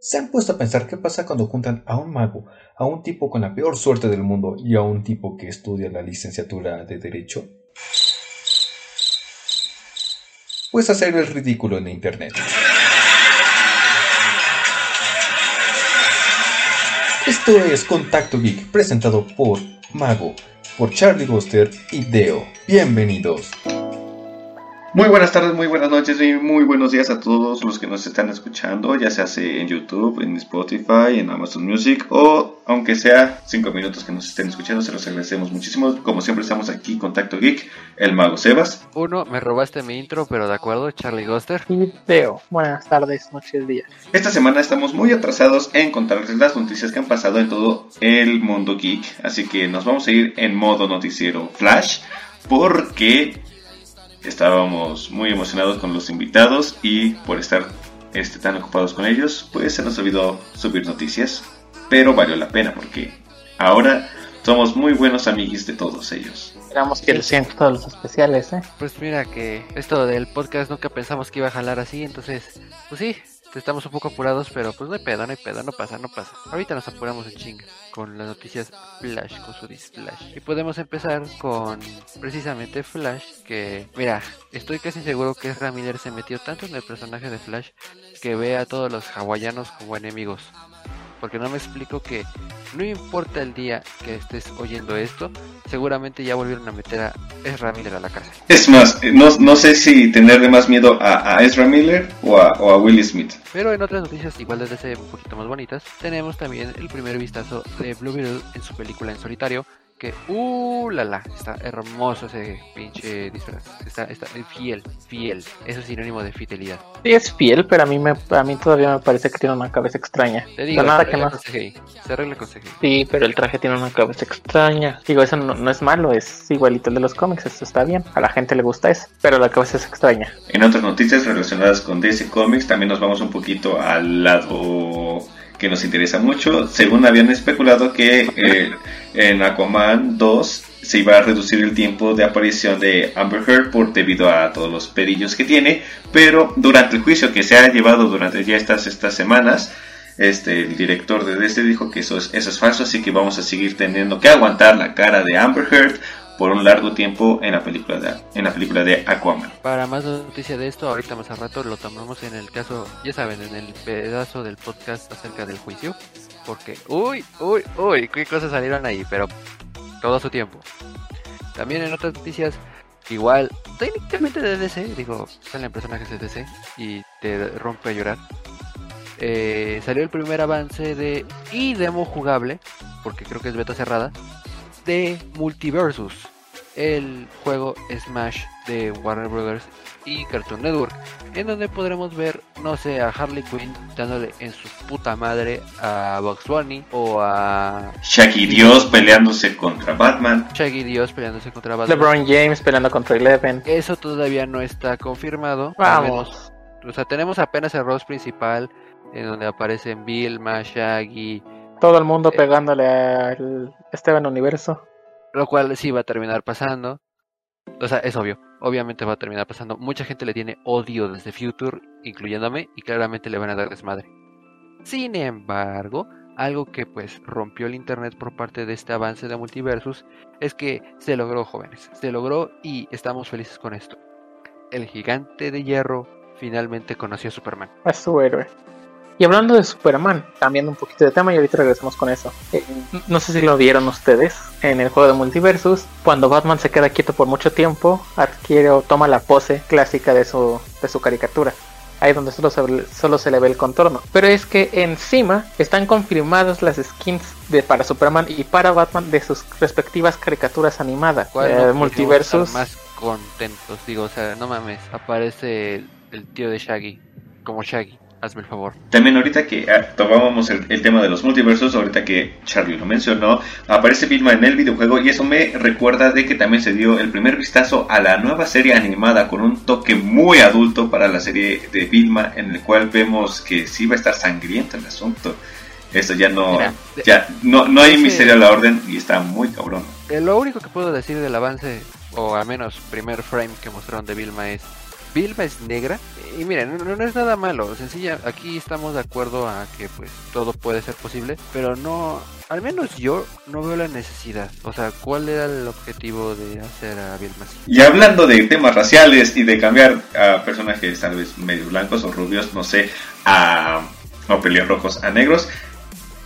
¿Se han puesto a pensar qué pasa cuando juntan a un mago, a un tipo con la peor suerte del mundo y a un tipo que estudia la licenciatura de Derecho? Pues hacer el ridículo en Internet. Esto es Contacto Geek, presentado por Mago, por Charlie Buster y Deo. Bienvenidos. Muy buenas tardes, muy buenas noches y muy buenos días a todos los que nos están escuchando, ya sea en YouTube, en Spotify, en Amazon Music o aunque sea 5 minutos que nos estén escuchando, se los agradecemos muchísimo. Como siempre estamos aquí, Contacto Geek, el mago Sebas. Uno, me robaste mi intro, pero de acuerdo, Charlie Goster. Y Teo, buenas tardes, noches, días. Esta semana estamos muy atrasados en contarles las noticias que han pasado en todo el mundo geek, así que nos vamos a ir en modo noticiero flash porque estábamos muy emocionados con los invitados y por estar este, tan ocupados con ellos, pues se nos olvidó subir noticias, pero valió la pena porque ahora somos muy buenos amigos de todos ellos. Esperamos que les sigan todos los especiales, ¿eh? Pues mira que esto del podcast nunca pensamos que iba a jalar así, entonces, pues sí, estamos un poco apurados, pero pues no hay pedo, no hay pedo, no pasa, no pasa. Ahorita nos apuramos en chinga con las noticias Flash, con su Flash. Y podemos empezar con precisamente Flash, que mira, estoy casi seguro que Ramírez se metió tanto en el personaje de Flash que ve a todos los hawaianos como enemigos. Porque no me explico que no importa el día que estés oyendo esto, seguramente ya volvieron a meter a Ezra Miller a la casa. Es más, no, no sé si tenerle más miedo a, a Ezra Miller o a, o a Will Smith. Pero en otras noticias, igual desde ese un poquito más bonitas, tenemos también el primer vistazo de Blue Beetle en su película en solitario, que, uh, la la, está hermoso ese pinche disfraz. Está, está fiel, fiel. Eso es sinónimo de fidelidad. Sí, es fiel, pero a mí, me, a mí todavía me parece que tiene una cabeza extraña. Te digo, nada se que arregla más. Se arregla con CGI. Sí, pero el traje tiene una cabeza extraña. Digo, eso no, no es malo, es igualito el de los cómics, eso está bien. A la gente le gusta eso, pero la cabeza es extraña. En otras noticias relacionadas con DC Comics, también nos vamos un poquito al lado que nos interesa mucho. Según habían especulado que eh, en Aquaman 2 se iba a reducir el tiempo de aparición de Amber Heard por debido a todos los pedillos que tiene, pero durante el juicio que se ha llevado durante ya estas, estas semanas, este, el director de DC dijo que eso es, eso es falso, así que vamos a seguir teniendo que aguantar la cara de Amber Heard por un largo tiempo en la película de, en la película de Aquaman. Para más noticia de esto, ahorita más a rato lo tomamos en el caso, ya saben, en el pedazo del podcast acerca del juicio. Porque, uy, uy, uy, qué cosas salieron ahí, pero todo a su tiempo. También en otras noticias, igual, técnicamente de DC, digo, salen personajes de DC y te rompe a llorar. Eh, salió el primer avance de y demo jugable, porque creo que es beta cerrada, de Multiversus, el juego Smash de Warner Brothers y Cartoon Network, en donde podremos ver, no sé, a Harley Quinn dándole en su puta madre a Bugs Bunny o a Shaggy Dios peleándose contra Batman. Shaggy Dios peleándose contra Batman. LeBron James peleando contra Eleven. Eso todavía no está confirmado. menos- Vamos. o sea, tenemos apenas el rostro principal en donde aparecen Vilma, Shaggy, Todo el mundo Eh. pegándole al Esteban Universo. lo cual sí va a terminar pasando. O sea, es obvio, obviamente va a terminar pasando. Mucha gente le tiene odio desde Future, incluyéndome, y claramente le van a dar desmadre. Sin embargo, algo que pues rompió el internet por parte de este avance de Multiversus es que se logró, jóvenes, se logró y estamos felices con esto. El gigante de hierro finalmente conoció a Superman. Es su héroe. Y hablando de Superman, cambiando un poquito de tema y ahorita regresamos con eso. Eh, no sé si lo vieron ustedes en el juego de Multiversus. Cuando Batman se queda quieto por mucho tiempo, adquiere o toma la pose clásica de su, de su caricatura. Ahí donde solo se, solo se le ve el contorno. Pero es que encima están confirmadas las skins de, para Superman y para Batman de sus respectivas caricaturas animadas. ¿Cuál Eh, Multiversus. más contentos? Digo, o sea, no mames, aparece el, el tío de Shaggy, como Shaggy, hazme el favor. También ahorita que ah, tomábamos el, el tema de los multiversos, ahorita que Charlie lo mencionó, aparece Vilma en el videojuego y eso me recuerda de que también se dio el primer vistazo a la nueva serie animada con un toque muy adulto para la serie de Vilma en el cual vemos que sí va a estar sangriento el asunto. Eso ya no, Mira, ya no, no hay ese- misterio a la orden y está muy cabrón. Eh, lo único que puedo decir del avance, o al menos primer frame que mostraron de Vilma es, Vilma es negra. Y miren, no, no es nada malo. Sencilla, aquí estamos de acuerdo a que pues todo puede ser posible. Pero no, al menos yo no veo la necesidad. O sea, ¿cuál era el objetivo de hacer a Vilma así? Y hablando de temas raciales y de cambiar a personajes tal vez medio blancos o rubios, no sé, a, o pelirrojos a negros,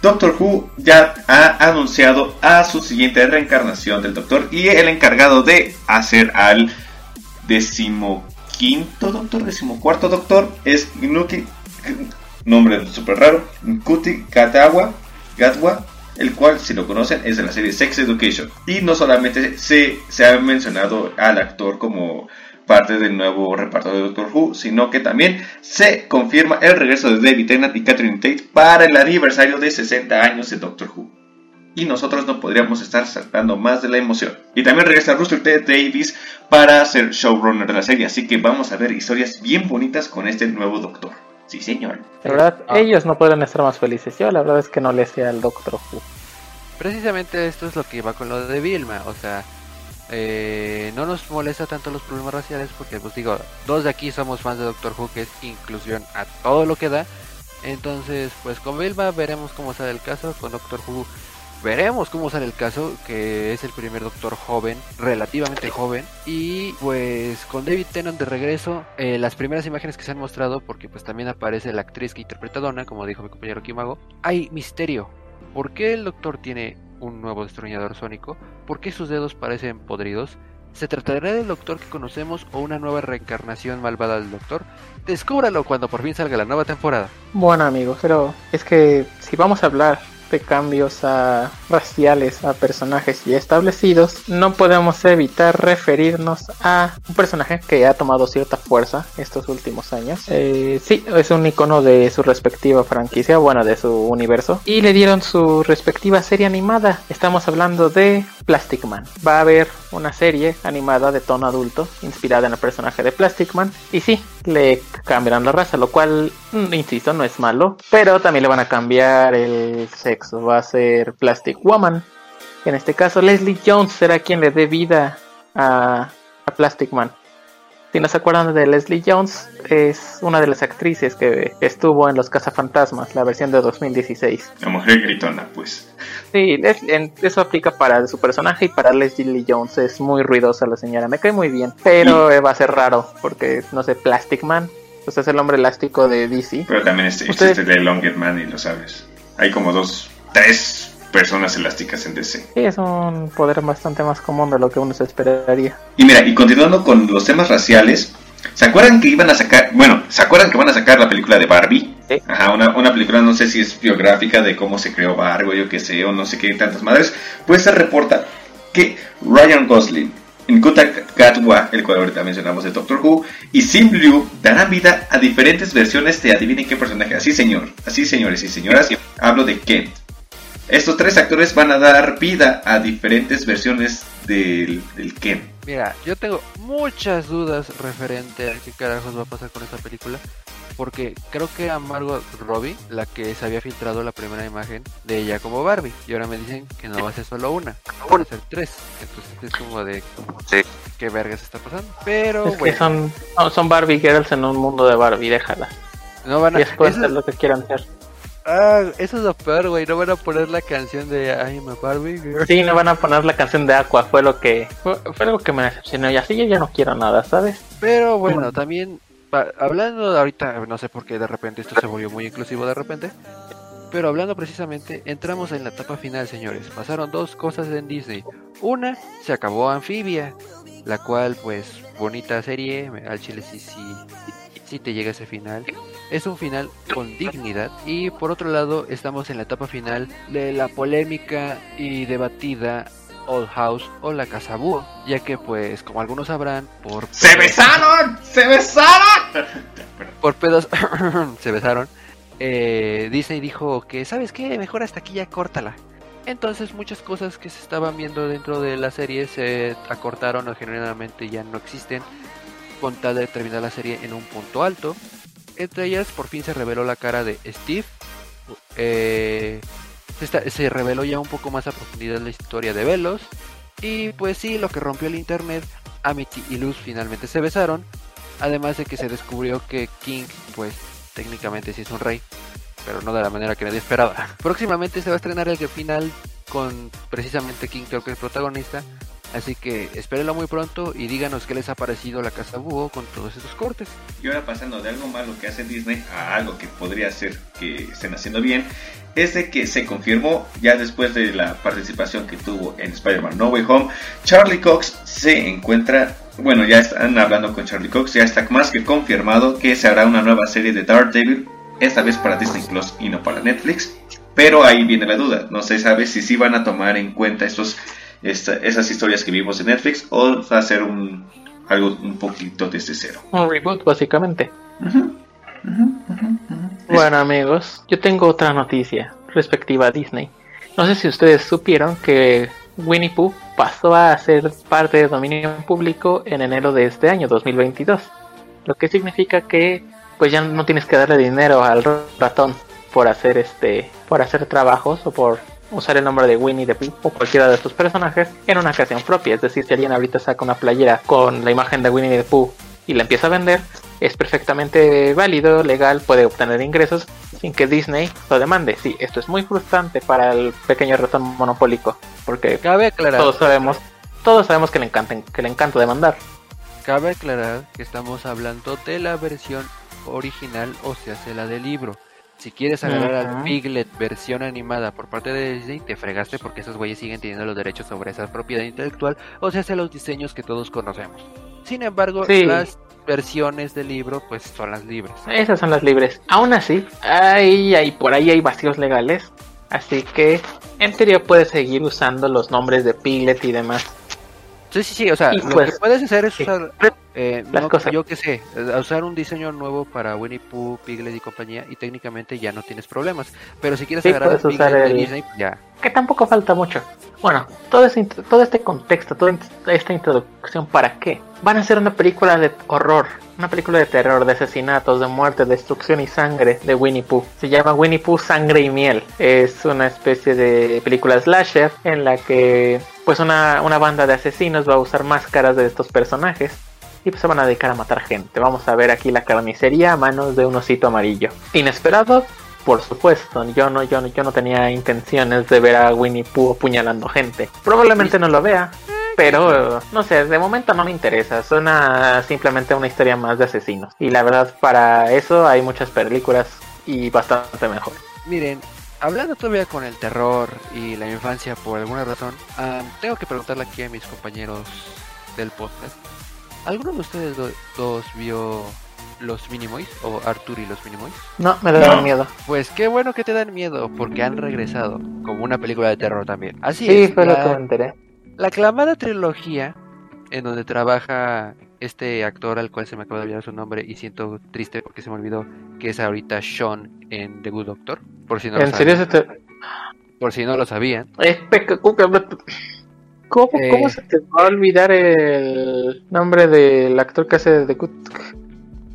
Doctor Who ya ha anunciado a su siguiente reencarnación del Doctor y el encargado de hacer al decimoquinto Doctor, decimocuarto Doctor es Nuki, nombre súper raro, Kuti Gatawa, Gatwa, el cual, si lo conocen, es de la serie Sex Education. Y no solamente se, se ha mencionado al actor como parte del nuevo reparto de Doctor Who, sino que también se confirma el regreso de David Tennant y Catherine Tate para el aniversario de 60 años de Doctor Who. Y nosotros no podríamos estar saltando más de la emoción. Y también regresa Russell T. Davis para ser showrunner de la serie, así que vamos a ver historias bien bonitas con este nuevo Doctor. Sí, señor. La verdad, Ah. ellos no pueden estar más felices. Yo la verdad es que no le sé al Doctor Who. Precisamente esto es lo que va con lo de Vilma, o sea, eh, no nos molesta tanto los problemas raciales porque, pues digo, dos de aquí somos fans de Doctor Who, que es inclusión a todo lo que da. Entonces, pues con Vilma veremos cómo sale el caso, con Doctor Who veremos cómo sale el caso, que es el primer Doctor joven, relativamente joven. Y pues con David Tennant de regreso, eh, las primeras imágenes que se han mostrado, porque pues también aparece la actriz que interpreta a Donna, como dijo mi compañero Kimago, hay misterio. ¿Por qué el Doctor tiene un nuevo destornillador sónico? ¿Por qué sus dedos parecen podridos? ¿Se tratará del Doctor que conocemos o una nueva reencarnación malvada del Doctor? Descúbralo cuando por fin salga la nueva temporada. Bueno amigos, pero es que si vamos a hablar de cambios a raciales a personajes ya establecidos, no podemos evitar referirnos a un personaje que ha tomado cierta fuerza estos últimos años. Eh, sí, es un icono de su respectiva franquicia, bueno, de su universo, y le dieron su respectiva serie animada. Estamos hablando de Plastic Man. Va a haber una serie animada de tono adulto inspirada en el personaje de Plastic Man, y sí, le cambiarán la raza, lo cual, mm, insisto, no es malo, pero también le van a cambiar el sexo, va a ser Plastic Woman. En este caso, Leslie Jones será quien le dé vida a, a Plastic Man. Si no se acuerdan de Leslie Jones, es una de las actrices que estuvo en Los Cazafantasmas, la versión de 2016. La mujer gritona, pues. Sí, es- en- eso aplica para su personaje y para Leslie Jones. Es muy ruidosa la señora, me cae muy bien. Pero eh, va a ser raro, porque no sé, Plastic Man, pues es el hombre elástico de DC. Pero también este, existe el Longest Man y lo sabes. Hay como dos, tres personas elásticas en DC. Sí, es un poder bastante más común de lo que uno se esperaría. Y mira, y continuando con los temas raciales, ¿se acuerdan que iban a sacar, bueno, ¿se acuerdan que van a sacar la película de Barbie? Sí. Ajá, una, una película, no sé si es biográfica de cómo se creó Barbie o yo qué sé, o no sé qué tantas madres. Pues se reporta que Ryan Gosling, Nkuta Gatwa, el cual ahorita mencionamos de Doctor Who, y Sim Liu darán vida a diferentes versiones de adivinen qué personaje. Así, señor, así, señores y señoras, hablo de Kent. Estos tres actores van a dar vida a diferentes versiones del, del Kent. Mira, yo tengo muchas dudas referente a qué carajos va a pasar con esta película. Porque creo que a Margot Robbie, la que se había filtrado la primera imagen de ella como Barbie. Y ahora me dicen que no va a ser solo una, van a ser tres. Entonces es como de qué vergas está pasando. Pero es que son, no, son Barbie Girls en un mundo de Barbie, déjala. no van a. Ellas pueden eso- hacer lo que quieran hacer. ah, eso es lo peor, güey. No van a poner la canción de I'm a Barbie girl. Sí, no van a poner la canción de Aqua, fue lo que fue, fue algo que me decepcionó. Y así yo ya no quiero nada, ¿sabes? Pero bueno, también hablando ahorita, no sé por qué de repente esto se volvió muy inclusivo de repente. Pero hablando precisamente, entramos en la etapa final, señores. Pasaron dos cosas en Disney. Una, se acabó Anfibia, la cual, pues, bonita serie. Al chile sí, sí, sí te llega ese final. Es un final con dignidad. Y por otro lado, estamos en la etapa final de la polémica y debatida Old House o la Casa Búho, ya que, pues, como algunos sabrán, por ¡Se besaron! ¡Se besaron! por pedos se besaron. eh, Disney dijo que, ¿sabes qué? Mejor hasta aquí ya córtala. Entonces muchas cosas que se estaban viendo dentro de la serie se acortaron o generalmente ya no existen con tal de terminar la serie en un punto alto. Entre ellas por fin se reveló la cara de Steve. Eh, se, está- se reveló ya un poco más a profundidad la historia de Velos. Y pues sí, lo que rompió el internet, Amity y Luz finalmente se besaron. Además de que se descubrió que King, pues técnicamente sí es un rey, pero no de la manera que nadie esperaba. Próximamente se va a estrenar el final con precisamente King, creo que es protagonista. Así que espérenlo muy pronto y díganos qué les ha parecido la Casa Búho con todos estos cortes. Y ahora pasando de algo malo que hace Disney a algo que podría ser que estén haciendo bien, es de que se confirmó ya después de la participación que tuvo en Spider-Man No Way Home, Charlie Cox se encuentra, bueno, ya están hablando con Charlie Cox, ya está más que confirmado que se hará una nueva serie de Daredevil, esta vez para Disney Plus y no para Netflix. Pero ahí viene la duda, no se sabe si sí van a tomar en cuenta estos, esas historias que vimos en Netflix o va a ser un, algo un poquito desde cero. Un reboot, básicamente. Bueno amigos, yo tengo otra noticia respectiva a Disney. No sé si ustedes supieron que Winnie Pooh pasó a ser parte de dominio público en enero de este año 2022. Lo que significa que pues ya no tienes que darle dinero al ratón por hacer este por hacer trabajos o por usar el nombre de Winnie the Pooh o cualquiera de estos personajes en una ocasión propia. Es decir, si alguien ahorita saca una playera con la imagen de Winnie the Pooh y la empieza a vender, es perfectamente válido, legal, puede obtener ingresos sin que Disney lo demande. Sí, esto es muy frustrante para el pequeño ratón monopólico, porque Cabe aclarar. todos sabemos, todos sabemos que le encanta, que le encanta demandar. Cabe aclarar que estamos hablando de la versión original, o sea, se la del libro. Si quieres agarrar Ujú. Piglet versión animada por parte de Disney, te fregaste porque esos güeyes siguen teniendo los derechos sobre esa propiedad intelectual, o sea, los diseños que todos conocemos. Sin embargo, Sí. las versiones del libro, pues son las libres. Esas son las libres. Aún así, hay, hay, por ahí hay vacíos legales. Así que, en teoría, puedes seguir usando los nombres de Piglet y demás. Sí, sí, sí, o sea, Y lo pues, que puedes hacer es sí. usar, eh, Las no, cosas. yo qué sé, eh, usar un diseño nuevo para Winnie Pooh, Piglet y compañía y técnicamente ya no tienes problemas. Pero si quieres Sí, agarrar usar Piglet de el- Disney, ya. Que tampoco falta mucho. Bueno, todo, ese, todo este contexto, toda esta introducción, ¿para qué? Van a hacer una película de horror, una película de terror, de asesinatos, de muerte, destrucción y sangre de Winnie Pooh. Se llama Winnie Pooh Sangre y Miel. Es una especie de película slasher en la que pues una, una banda de asesinos va a usar máscaras de estos personajes y pues se van a dedicar a matar gente. Vamos a ver aquí la carnicería a manos de un osito amarillo. Inesperado, por supuesto, yo no, yo, no- yo no tenía intenciones de ver a Winnie Pooh apuñalando gente. Probablemente no lo vea, pero no sé, de momento no me interesa. Suena simplemente una historia más de asesinos. Y la verdad, para eso hay muchas películas y bastante mejor. Miren, hablando todavía con el terror y la infancia por alguna razón, tengo que preguntarle aquí a mis compañeros del podcast. ¿Alguno de ustedes do- dos vio los Minimoys o Arthur y los Minimoys? No, me da No. miedo. Pues qué bueno que te dan miedo porque han regresado como una película de terror también. Así Sí, es. fue lo la- que me enteré. La aclamada trilogía en donde trabaja este actor al cual se me acaba de olvidar su nombre y siento triste porque se me olvidó que es ahorita Sean en The Good Doctor. Por si no, lo, ¿En serio sabían. se te... Por si no lo sabían. Es peca- cu- ¿Cómo, Eh. ¿Cómo se te va a olvidar el nombre del actor que hace The Good?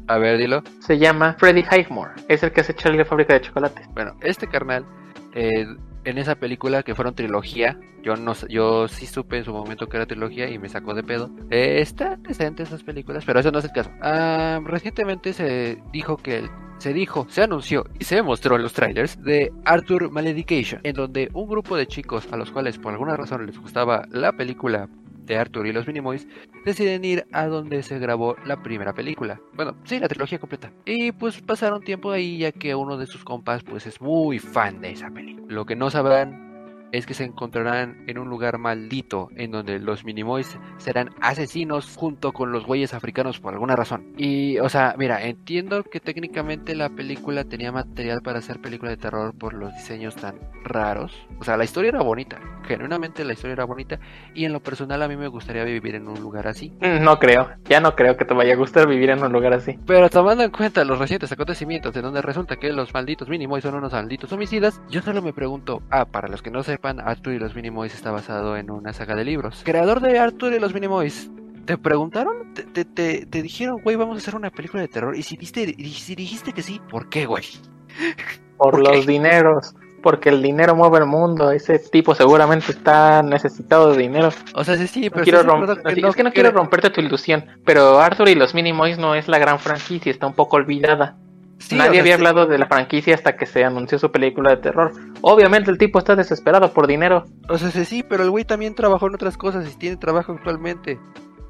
A ver, dilo. Se llama Freddie Highmore. Es el que hace Charlie la fábrica de chocolates. Bueno, este carnal eh, en esa película que fueron trilogía, yo no yo sí supe en su momento que era trilogía y me sacó de pedo. Eh, están decentes esas películas, pero eso no es el caso. Ah, recientemente se dijo que se dijo, se anunció y se mostró en los trailers de Arthur Maledication, en donde un grupo de chicos a los cuales por alguna razón les gustaba la película de Arthur y los Minimoys deciden ir a donde se grabó la primera película. Bueno, sí, la trilogía completa. Y pues pasaron tiempo ahí ya que uno de sus compas pues es muy fan de esa película. Lo que no sabrán es que se encontrarán en un lugar maldito en donde los Minimoys serán asesinos junto con los güeyes africanos por alguna razón. Y, o sea, mira, entiendo que técnicamente la película tenía material para hacer película de terror por los diseños tan raros. O sea, la historia era bonita, genuinamente la historia era bonita y en lo personal a mí me gustaría vivir en un lugar así. Mm, No creo. Ya no creo que te vaya a gustar vivir en un lugar así. Pero tomando en cuenta los recientes acontecimientos de donde resulta que los malditos Minimoys son unos malditos homicidas, yo solo me pregunto, ah, para los que no sepan, Arthur y los Minimoys está basado en una saga de libros. Creador de Arthur y los Minimoys, ¿te preguntaron? ¿Te, te, te- te dijeron, güey, vamos a hacer una película de terror? Y si, viste, y si dijiste que sí, ¿por qué, güey? Por ¿Por qué? los dineros. porque el dinero mueve el mundo. Ese tipo seguramente está necesitado de dinero. O sea, sí, sí, pero No quiero no es que no quiero romperte tu ilusión, pero Arthur y los Minimoys no es la gran franquicia, está un poco olvidada. Sí, Nadie había hablado de la franquicia hasta que se anunció su película de terror. Obviamente el tipo está desesperado por dinero. O sea, sí, sí, pero el güey también trabajó en otras cosas y tiene trabajo actualmente.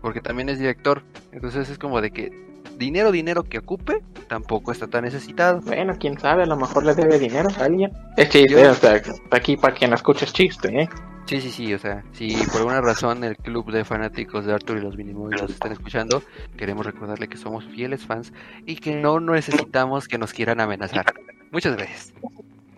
Porque también es director. Entonces es como de que dinero, dinero que ocupe, tampoco está tan necesitado. Bueno, quién sabe, a lo mejor le debe dinero a alguien. Es chiste, Yo- o sea, aquí para quien la escucha es chiste, ¿eh? Sí, sí, sí, o sea, si por alguna razón el club de fanáticos de Arthur y los Minimoys nos están escuchando, queremos recordarle que somos fieles fans y que no necesitamos que nos quieran amenazar. Muchas gracias.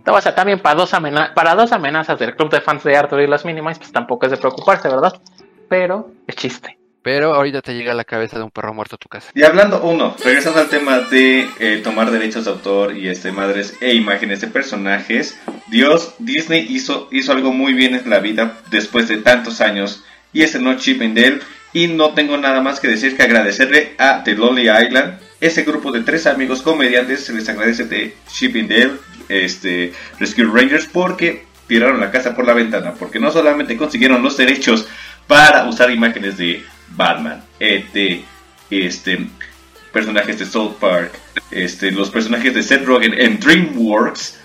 No, o sea, también para dos, amena- para dos amenazas del club de fans de Arthur y los Minimoys, pues tampoco es de preocuparse, ¿verdad? Pero es chiste. Pero ahorita te llega a la cabeza de un perro muerto a tu casa. Y hablando, uno, regresando al tema de eh, tomar derechos de autor y este madres e imágenes de personajes, Dios, Disney hizo, hizo algo muy bien en la vida después de tantos años y es el no Chip and Dale y no tengo nada más que decir que agradecerle a The Lonely Island, ese grupo de tres amigos comediantes, se les agradece de Chip and Dale, este, Rescue Rangers porque tiraron la casa por la ventana, porque no solamente consiguieron los derechos para usar imágenes de Batman, de este personajes de South Park, este, los personajes de Seth Rogen en DreamWorks,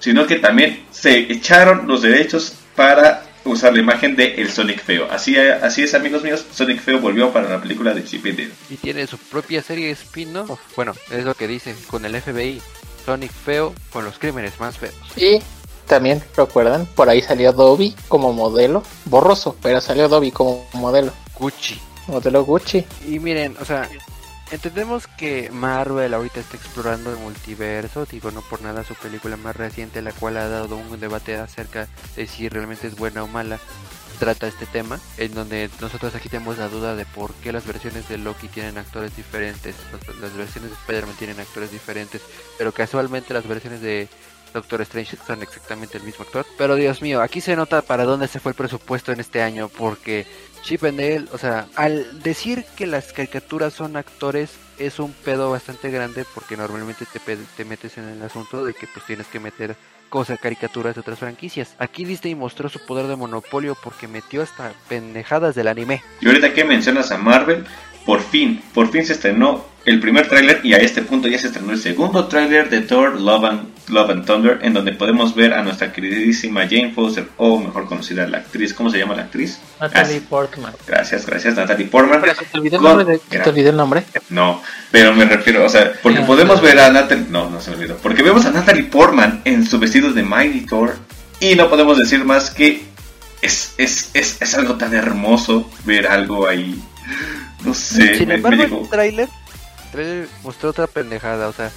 sino que también se echaron los derechos para usar la imagen de el Sonic Feo. Así, así es, amigos míos, Sonic Feo volvió para la película de Chip and Dale. Y tiene su propia serie spin-off. Bueno, es lo que dice con el FBI. Sonic feo con los crímenes más feos. Y también, recuerdan, por ahí salió Dobby como modelo. Borroso, pero salió Dobby como modelo. Gucci. Modelo Gucci. Y miren, o sea, entendemos que Marvel ahorita está explorando el multiverso, digo, no por nada su película más reciente, la cual ha dado un debate acerca de si realmente es buena o mala, trata este tema, en donde nosotros aquí tenemos la duda de por qué las versiones de Loki tienen actores diferentes, las, versiones de Spider-Man tienen actores diferentes, pero casualmente las versiones de Doctor Strange son exactamente el mismo actor. Pero Dios mío, aquí se nota para dónde se fue el presupuesto en este año, porque Chip and Dale, o sea, al decir que las caricaturas son actores es un pedo bastante grande porque normalmente te, te metes en el asunto de que pues tienes que meter cosas, caricaturas de otras franquicias. Aquí Disney mostró su poder de monopolio porque metió hasta pendejadas del anime. Y ahorita que mencionas a Marvel, por fin, por fin se estrenó el primer tráiler y a este punto ya se estrenó el segundo tráiler de Thor Love and, Love and Thunder, en donde podemos ver a nuestra queridísima Jane Foster, o mejor conocida la actriz, ¿cómo se llama la actriz? Natalie Portman. Gracias, gracias, Natalie Portman. Pero se te olvidó el Con- nombre. de- se te olvidó el nombre. No, pero me refiero, o sea, porque Ah, podemos ver a Natalie, no, no se me olvidó, porque vemos a Natalie Portman en su vestido de Mighty Thor y no podemos decir más que es, es, es, es algo tan hermoso ver algo ahí, no sé, Sin me, me embargo, llegó. el tráiler, el tráiler mostró otra pendejada, o sea,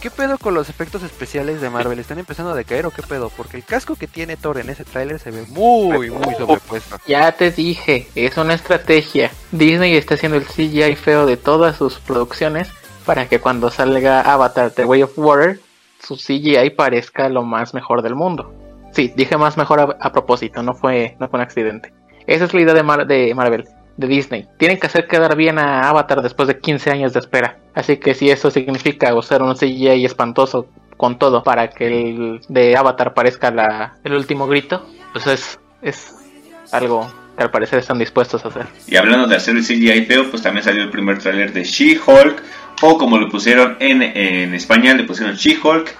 ¿qué pedo con los efectos especiales de Marvel? ¿Están empezando a decaer o qué pedo? Porque el casco que tiene Thor en ese tráiler se ve muy, muy sobrepuesto. Ya te dije, es una estrategia. Disney está haciendo el CGI feo de todas sus producciones para que cuando salga Avatar The Way of Water, su CGI parezca lo más mejor del mundo. Sí, dije más mejor a, a propósito, no fue, no fue un accidente. Esa es la idea de, Mar- de Marvel, de Disney. Tienen que hacer quedar bien a Avatar después de 15 años de espera. Así que si eso significa usar un CGI espantoso con todo para que el de Avatar parezca la, el último grito, pues es, es algo que al parecer están dispuestos a hacer. Y hablando de hacer el CGI feo, pues también salió el primer tráiler de She-Hulk, o como lo pusieron en, en España, le pusieron She-Hulk,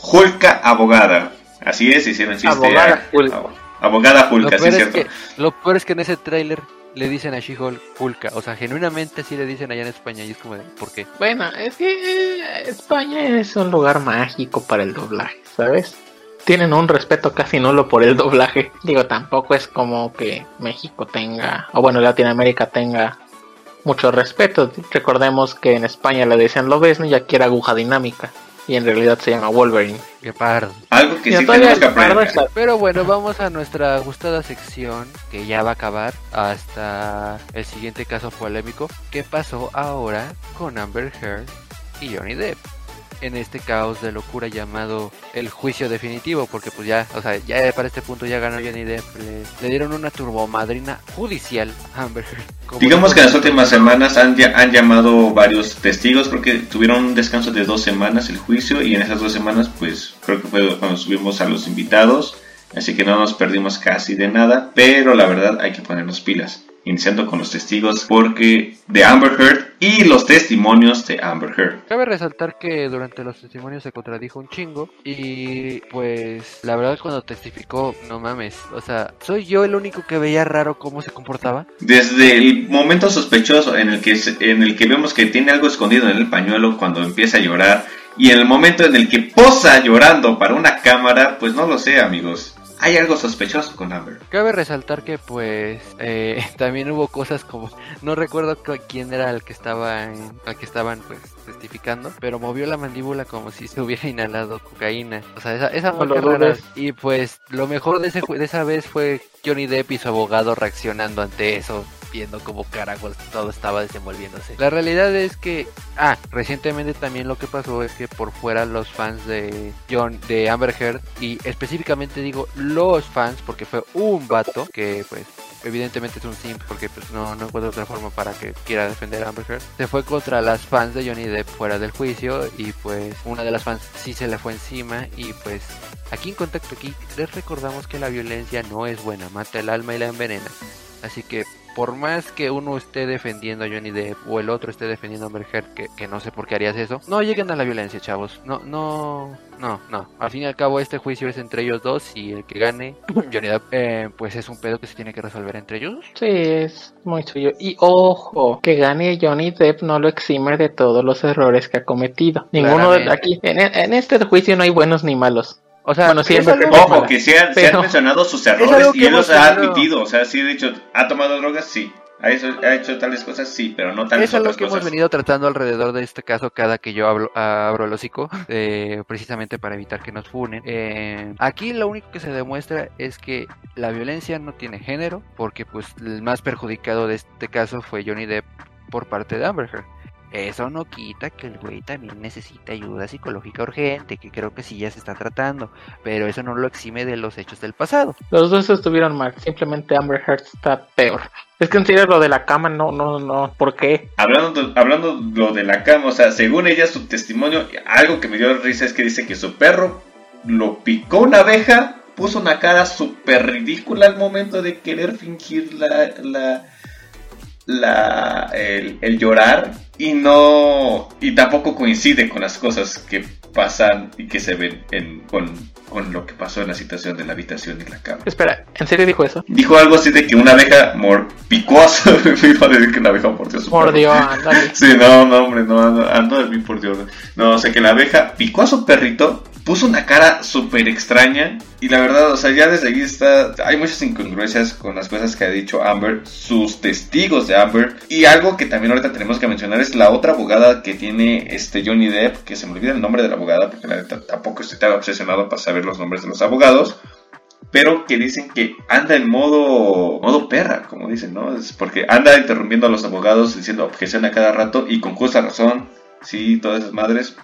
Hulka Abogada. Así es, hicieron chiste. Abogada Hulk. ab- Abogada Lo Hulk, así peor, es es cierto. que, lo peor es que en ese tráiler le dicen a She-Hulk Hulka, o sea, genuinamente sí le dicen allá en España y es como de, ¿por qué? Bueno, es que eh, España es un lugar mágico para el doblaje, ¿sabes? Tienen un respeto casi nulo por el doblaje. Digo, tampoco es como que México tenga, o bueno, Latinoamérica tenga mucho respeto. Recordemos que en España le decían Lobesno y aquí era aguja dinámica. Y en realidad se llama Wolverine. Qué pardo. Algo que Mira, sí tenemos que aprender. Pero bueno, vamos a nuestra gustada sección que ya va a acabar hasta el siguiente caso polémico. ¿Qué pasó ahora con Amber Heard y Johnny Depp? En este caos de locura llamado el juicio definitivo, porque pues ya, o sea, ya para este punto ya ganó Johnny Depp, le, le dieron una turbomadrina judicial a Amber Heard. Como Digamos que en las últimas semanas han, han llamado varios testigos, creo que tuvieron un descanso de dos semanas el juicio y en esas dos semanas pues creo que fue cuando subimos a los invitados, así que no nos perdimos casi de nada, pero la verdad hay que ponernos pilas, iniciando con los testigos porque de Amber Heard y los testimonios de Amber Heard. Cabe resaltar que durante los testimonios se contradijo un chingo y pues la verdad cuando testificó, no mames, o sea, soy yo el único que veía raro cómo se comportaba. Desde el momento sospechoso en el que en el que vemos que tiene algo escondido en el pañuelo cuando empieza a llorar y en el momento en el que posa llorando para una cámara, pues no lo sé, amigos. Hay algo sospechoso con Amber. Cabe resaltar que pues eh, también hubo cosas como no recuerdo cu- quién era el que estaba en, al que estaban pues testificando, pero movió la mandíbula como si se hubiera inhalado cocaína. O sea, esa esa fue rara. Y pues lo mejor de ese de esa vez fue Johnny Depp y su abogado reaccionando ante eso. Viendo cómo todo estaba desenvolviéndose. La realidad es que, ah, recientemente también lo que pasó es que por fuera los fans de John, de Amber Heard, y específicamente digo los fans, porque fue un vato que pues evidentemente es un simp porque pues no, no encuentro otra forma para que quiera defender a Amber Heard. Se fue contra las fans de Johnny Depp fuera del juicio y pues una de las fans sí se le fue encima y pues aquí en Contacto Geek les recordamos que la violencia no es buena, mata el alma y la envenena. Así que por más que uno esté defendiendo a Johnny Depp o el otro esté defendiendo a Amber Heard, que, que no sé por qué harías eso, no lleguen a la violencia, chavos. No, no, no, no. Al fin y al cabo este juicio es entre ellos dos y el que gane, Johnny Depp, eh, pues es un pedo que se tiene que resolver entre ellos. Sí, es muy suyo. Y ojo, que gane Johnny Depp no lo exime de todos los errores que ha cometido. Ninguno de aquí, en, en este juicio no hay buenos ni malos. O sea, Bueno, sí, es es algo-. Ojo, que se han, se han Pero- mencionado sus errores y él los ha admitido. O sea, sí ha dicho, ¿ha tomado drogas? Sí. ¿Ha hecho, ha hecho tales cosas? Sí, pero no tales Es algo otras que cosas. hemos venido tratando alrededor de este caso cada que yo hablo, abro el hocico, eh, precisamente para evitar que nos funen. Eh, aquí lo único que se demuestra es que la violencia no tiene género, porque pues el más perjudicado de este caso fue Johnny Depp por parte de Amber Heard. Eso no quita que el güey también necesita ayuda psicológica urgente, que creo que sí ya se está tratando, pero eso no lo exime de los hechos del pasado. Los dos estuvieron mal, simplemente Amber Heard está peor. Es que en serio lo de la cama no, no, no, ¿por qué? Hablando, hablando lo de la cama, o sea, según ella, su testimonio, algo que me dio risa es que dice que su perro lo picó una abeja, puso una cara súper ridícula al momento de querer fingir la, la, la, el, el llorar y no, y tampoco coincide con las cosas que pasan y que se ven en, con, con lo que pasó en la situación de la habitación y la cama. Espera, ¿en serio dijo eso? Dijo algo así de que una abeja mor picó a su... Me iba a decir que una abeja mordió a su perro. Mordió, ándale. Sí, no, no, hombre, no, ando, ando de mí por Dios. No, o sea que la abeja picó a su perrito, puso una cara súper extraña y la verdad, o sea, ya desde ahí está, hay muchas incongruencias con las cosas que ha dicho Amber, sus testigos de Amber y algo que también ahorita tenemos que mencionar es la otra abogada que tiene este Johnny Depp, que se me olvida el nombre de la abogada porque la neta tampoco estoy tan obsesionado para saber los nombres de los abogados. Pero que dicen que anda en modo, modo perra, como dicen, ¿no? Es porque anda interrumpiendo a los abogados diciendo objeción a cada rato y con justa razón, sí, todas esas madres,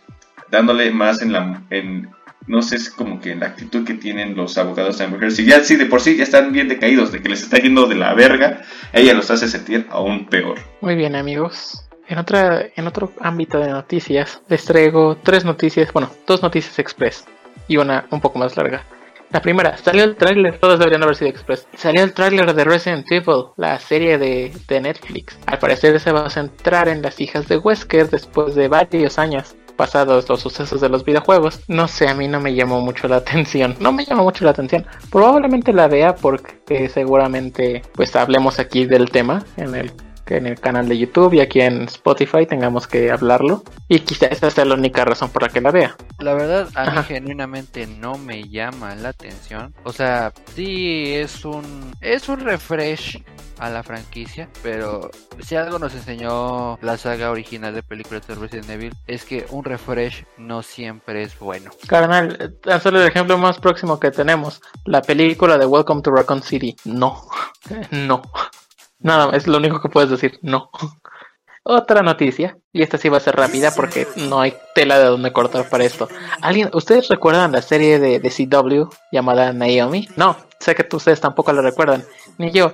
dándole más en la, en, no sé, es como que en la actitud que tienen los abogados de Heard. Si ya, sí, de por sí ya están bien decaídos, de que les está yendo de la verga, ella los hace sentir aún peor. Muy bien, amigos. En, otra, en otro ámbito de noticias, les traigo tres noticias, bueno, dos noticias express y una un poco más larga. La primera, salió el tráiler, todos deberían haber sido express. Salió el tráiler de Resident Evil, la serie de, de Netflix. Al parecer se va a centrar en las hijas de Wesker después de varios años pasados los sucesos de los videojuegos. No sé, a mí no me llamó mucho la atención. No me llamó mucho la atención. Probablemente la vea porque seguramente pues hablemos aquí del tema en el en el canal de YouTube y aquí en Spotify tengamos que hablarlo. Y quizá esa sea la única razón por la que la vea. La verdad, a mí Ajá. genuinamente no me llama la atención. O sea, sí es un es un refresh a la franquicia, pero si algo nos enseñó la saga original de películas de Resident Evil es que un refresh no siempre es bueno. Carnal, eh, tan solo el ejemplo más próximo que tenemos, la película de Welcome to Raccoon City. No, no. Nada, es lo único que puedes decir, no. Otra noticia, y esta sí va a ser rápida porque no hay tela de donde cortar para esto. ¿Alguien, ¿Ustedes recuerdan la serie de, de CW llamada Naomi? No, sé que ustedes tampoco la recuerdan, ni yo.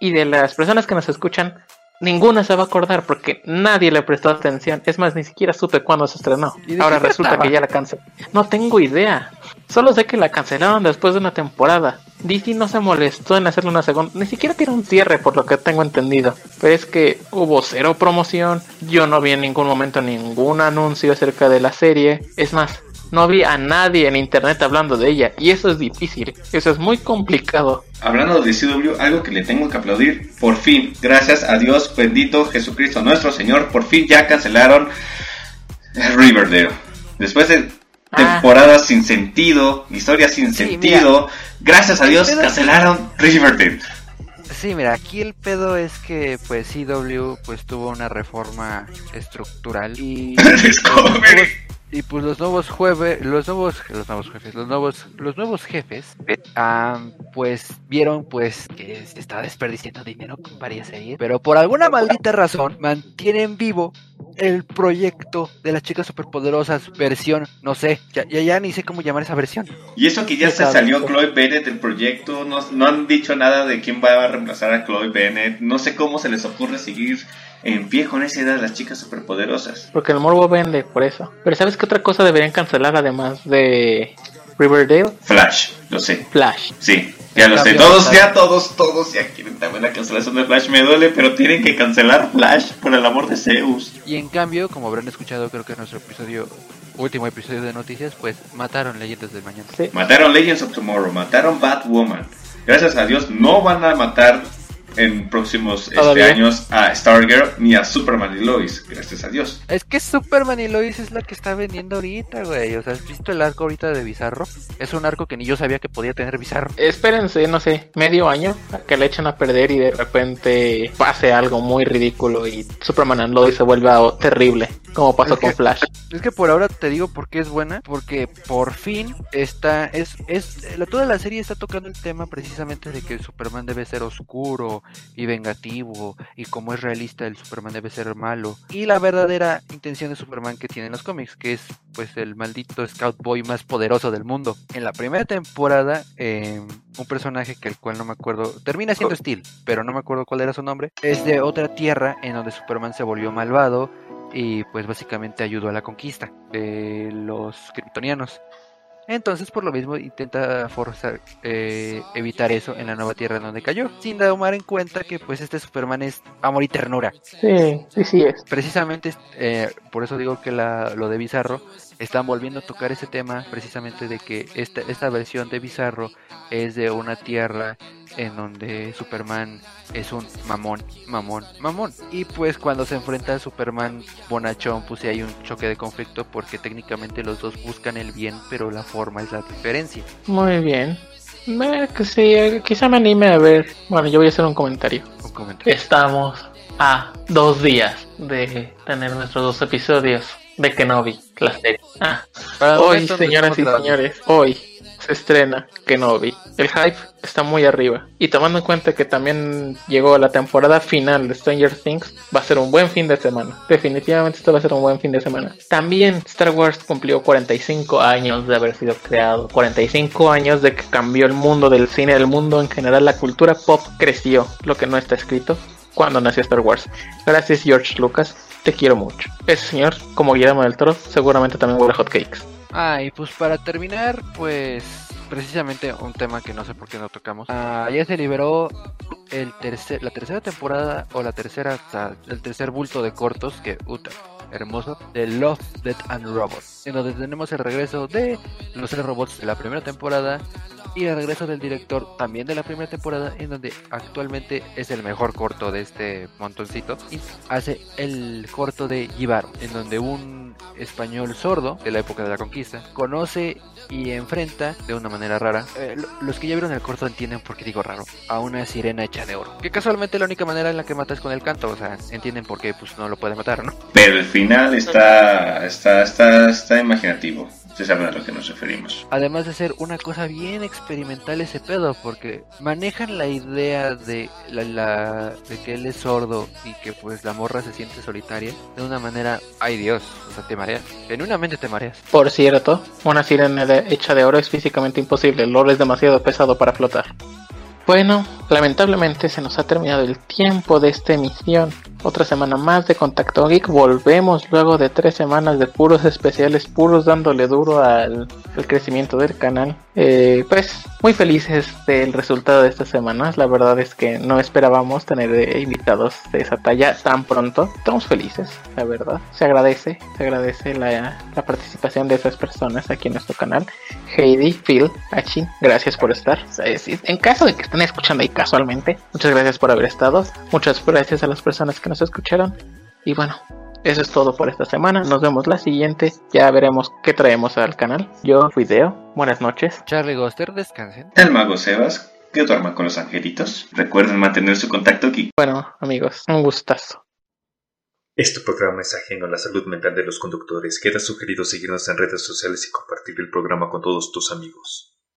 Y de las personas que nos escuchan, ninguna se va a acordar porque nadie le prestó atención. Es más, ni siquiera supe cuándo se estrenó. Ahora resulta que ya la cancelé. No tengo idea. Solo sé que la cancelaron después de una temporada. DC no se molestó en hacerle una segunda, ni siquiera tiene un cierre por lo que tengo entendido. Pero es que hubo cero promoción, yo no vi en ningún momento ningún anuncio acerca de la serie. Es más, no vi a nadie en internet hablando de ella y eso es difícil, eso es muy complicado. Hablando de CW, algo que le tengo que aplaudir, por fin, gracias a Dios bendito Jesucristo nuestro Señor, por fin ya cancelaron Riverdale. Después de ah. temporadas sin sentido, historias sin sentido, gracias a Dios cancelaron Riverdale. Sí, mira, aquí el pedo es que pues CW pues tuvo una reforma estructural y y pues los nuevos jueves, los nuevos, los nuevos jefes, los nuevos, los nuevos jefes, pues vieron pues que se estaba desperdiciando dinero con varias series, pero por alguna maldita razón mantienen vivo el proyecto de las chicas superpoderosas versión, no sé, ya, ya, ni sé cómo llamar esa versión. Y eso que ya se salió Chloe Bennett del proyecto, no, no han dicho nada de quién va a reemplazar a Chloe Bennett, no sé cómo se les ocurre seguir en pie con esa edad las chicas superpoderosas. Porque el morbo vende, por eso. Pero ¿sabes qué otra cosa deberían cancelar además de Riverdale? Flash, lo sé. Flash. Sí, ya lo sé. Todos, ya todos, todos ya quieren también la cancelación de Flash. Me duele, pero tienen que cancelar Flash por el amor de Zeus. Y en cambio, como habrán escuchado, creo que en nuestro episodio último episodio de noticias, pues mataron Leyendas del Mañana. Sí. Mataron Legends of Tomorrow, mataron Batwoman. Gracias a Dios no van a matar en próximos este, años a Stargirl ni a Superman y Lois, gracias a Dios. Es que Superman y Lois es la que está vendiendo ahorita, güey. O sea, ¿has visto el arco ahorita de Bizarro? Es un arco que ni yo sabía que podía tener Bizarro. Espérense, no sé, medio año a que le echen a perder y de repente pase algo muy ridículo y Superman y Lois se vuelva terrible, como pasó con Flash. Es que por ahora te digo por qué es buena, porque por fin está, es, es, la, toda la serie está tocando el tema precisamente de que Superman debe ser oscuro, y vengativo y como es realista el Superman debe ser malo y la verdadera intención de Superman que tiene en los cómics que es pues el maldito Scout Boy más poderoso del mundo. En la primera temporada em, un personaje que el cual no me acuerdo termina siendo Steel pero no me acuerdo cuál era su nombre es de otra tierra en donde Superman se volvió malvado y pues básicamente ayudó a la conquista de los kryptonianos entonces, por lo mismo, intenta forzar, eh, evitar eso en la nueva tierra donde cayó, sin tomar en cuenta que pues este Superman es amor y ternura. Sí, sí, sí es. Precisamente, eh, por eso digo que la, lo de Bizarro están volviendo a tocar ese tema precisamente de que esta, esta versión de Bizarro es de una tierra en donde Superman es un mamón, mamón, mamón. Y pues cuando se enfrenta a Superman bonachón, pues sí hay un choque de conflicto porque técnicamente los dos buscan el bien, pero la forma es la diferencia. Muy bien. Que sí, quizá me anime a ver. Bueno, yo voy a hacer un comentario. Un comentario. Estamos a dos días de tener nuestros dos episodios de Kenobi, la serie. Ah, hoy, señoras y señores, hoy estrena Kenobi. El hype está muy arriba. Y tomando en cuenta que también llegó la temporada final de Stranger Things, va a ser un buen fin de semana. Definitivamente esto va a ser un buen fin de semana. También Star Wars cumplió 45 años de haber sido creado. 45 años de que cambió el mundo del cine, el mundo en general. La cultura pop creció, lo que no está escrito cuando nació Star Wars. Gracias George Lucas te quiero mucho. Ese señor, como Guillermo del Toro, seguramente también huele hotcakes. Ah, y pues para terminar, pues precisamente un tema que no sé por qué no tocamos. Ah, ya se liberó el la tercera temporada o la tercera, el tercer bulto de cortos que, hermoso, de Love, Death and Robots, en donde tenemos el regreso de los tres robots de la primera temporada y el regreso del director también de la primera temporada en donde actualmente es el mejor corto de este montoncito y hace el corto de Gibaro en donde un español sordo de la época de la conquista conoce y enfrenta de una manera rara. Eh, los que ya vieron el corto entienden por qué digo raro a una sirena hecha de oro que casualmente la única manera en la que mata es con el canto o sea entienden por qué pues no lo puede matar no pero el final está está está está imaginativo se saben a lo que nos referimos. Además de ser una cosa bien experimental ese pedo, porque manejan la idea de, la, de que él es sordo y que pues la morra se siente solitaria de una manera, ay Dios, o sea, te mareas, genuinamente te mareas. Por cierto, una sirena hecha de oro es físicamente imposible, el oro es demasiado pesado para flotar. Bueno, lamentablemente se nos ha terminado el tiempo de esta emisión. Otra semana más de Contacto Geek. Volvemos luego de tres semanas de puros especiales, puros dándole duro al, crecimiento del canal. Eh, pues muy felices del resultado de estas semanas. La verdad es que no esperábamos tener eh, invitados de esa talla tan pronto. Estamos felices, la verdad. Se agradece, se agradece la, la participación de esas personas aquí en nuestro canal. Heidi, Phil, Achin, gracias por estar. En caso de que estén escuchando ahí casualmente, muchas gracias por haber estado. Muchas gracias a las personas que nos escucharon. Y bueno, eso es todo por esta semana. Nos vemos la siguiente. Ya veremos qué traemos al canal. Yo fui Deo. Buenas noches. Charlie Goster, descansen. El mago Sebas, que duerman con los angelitos. Recuerden mantener su contacto aquí. Bueno, amigos, un gustazo. Este programa es ajeno a la salud mental de los conductores. Queda sugerido seguirnos en redes sociales y compartir el programa con todos tus amigos.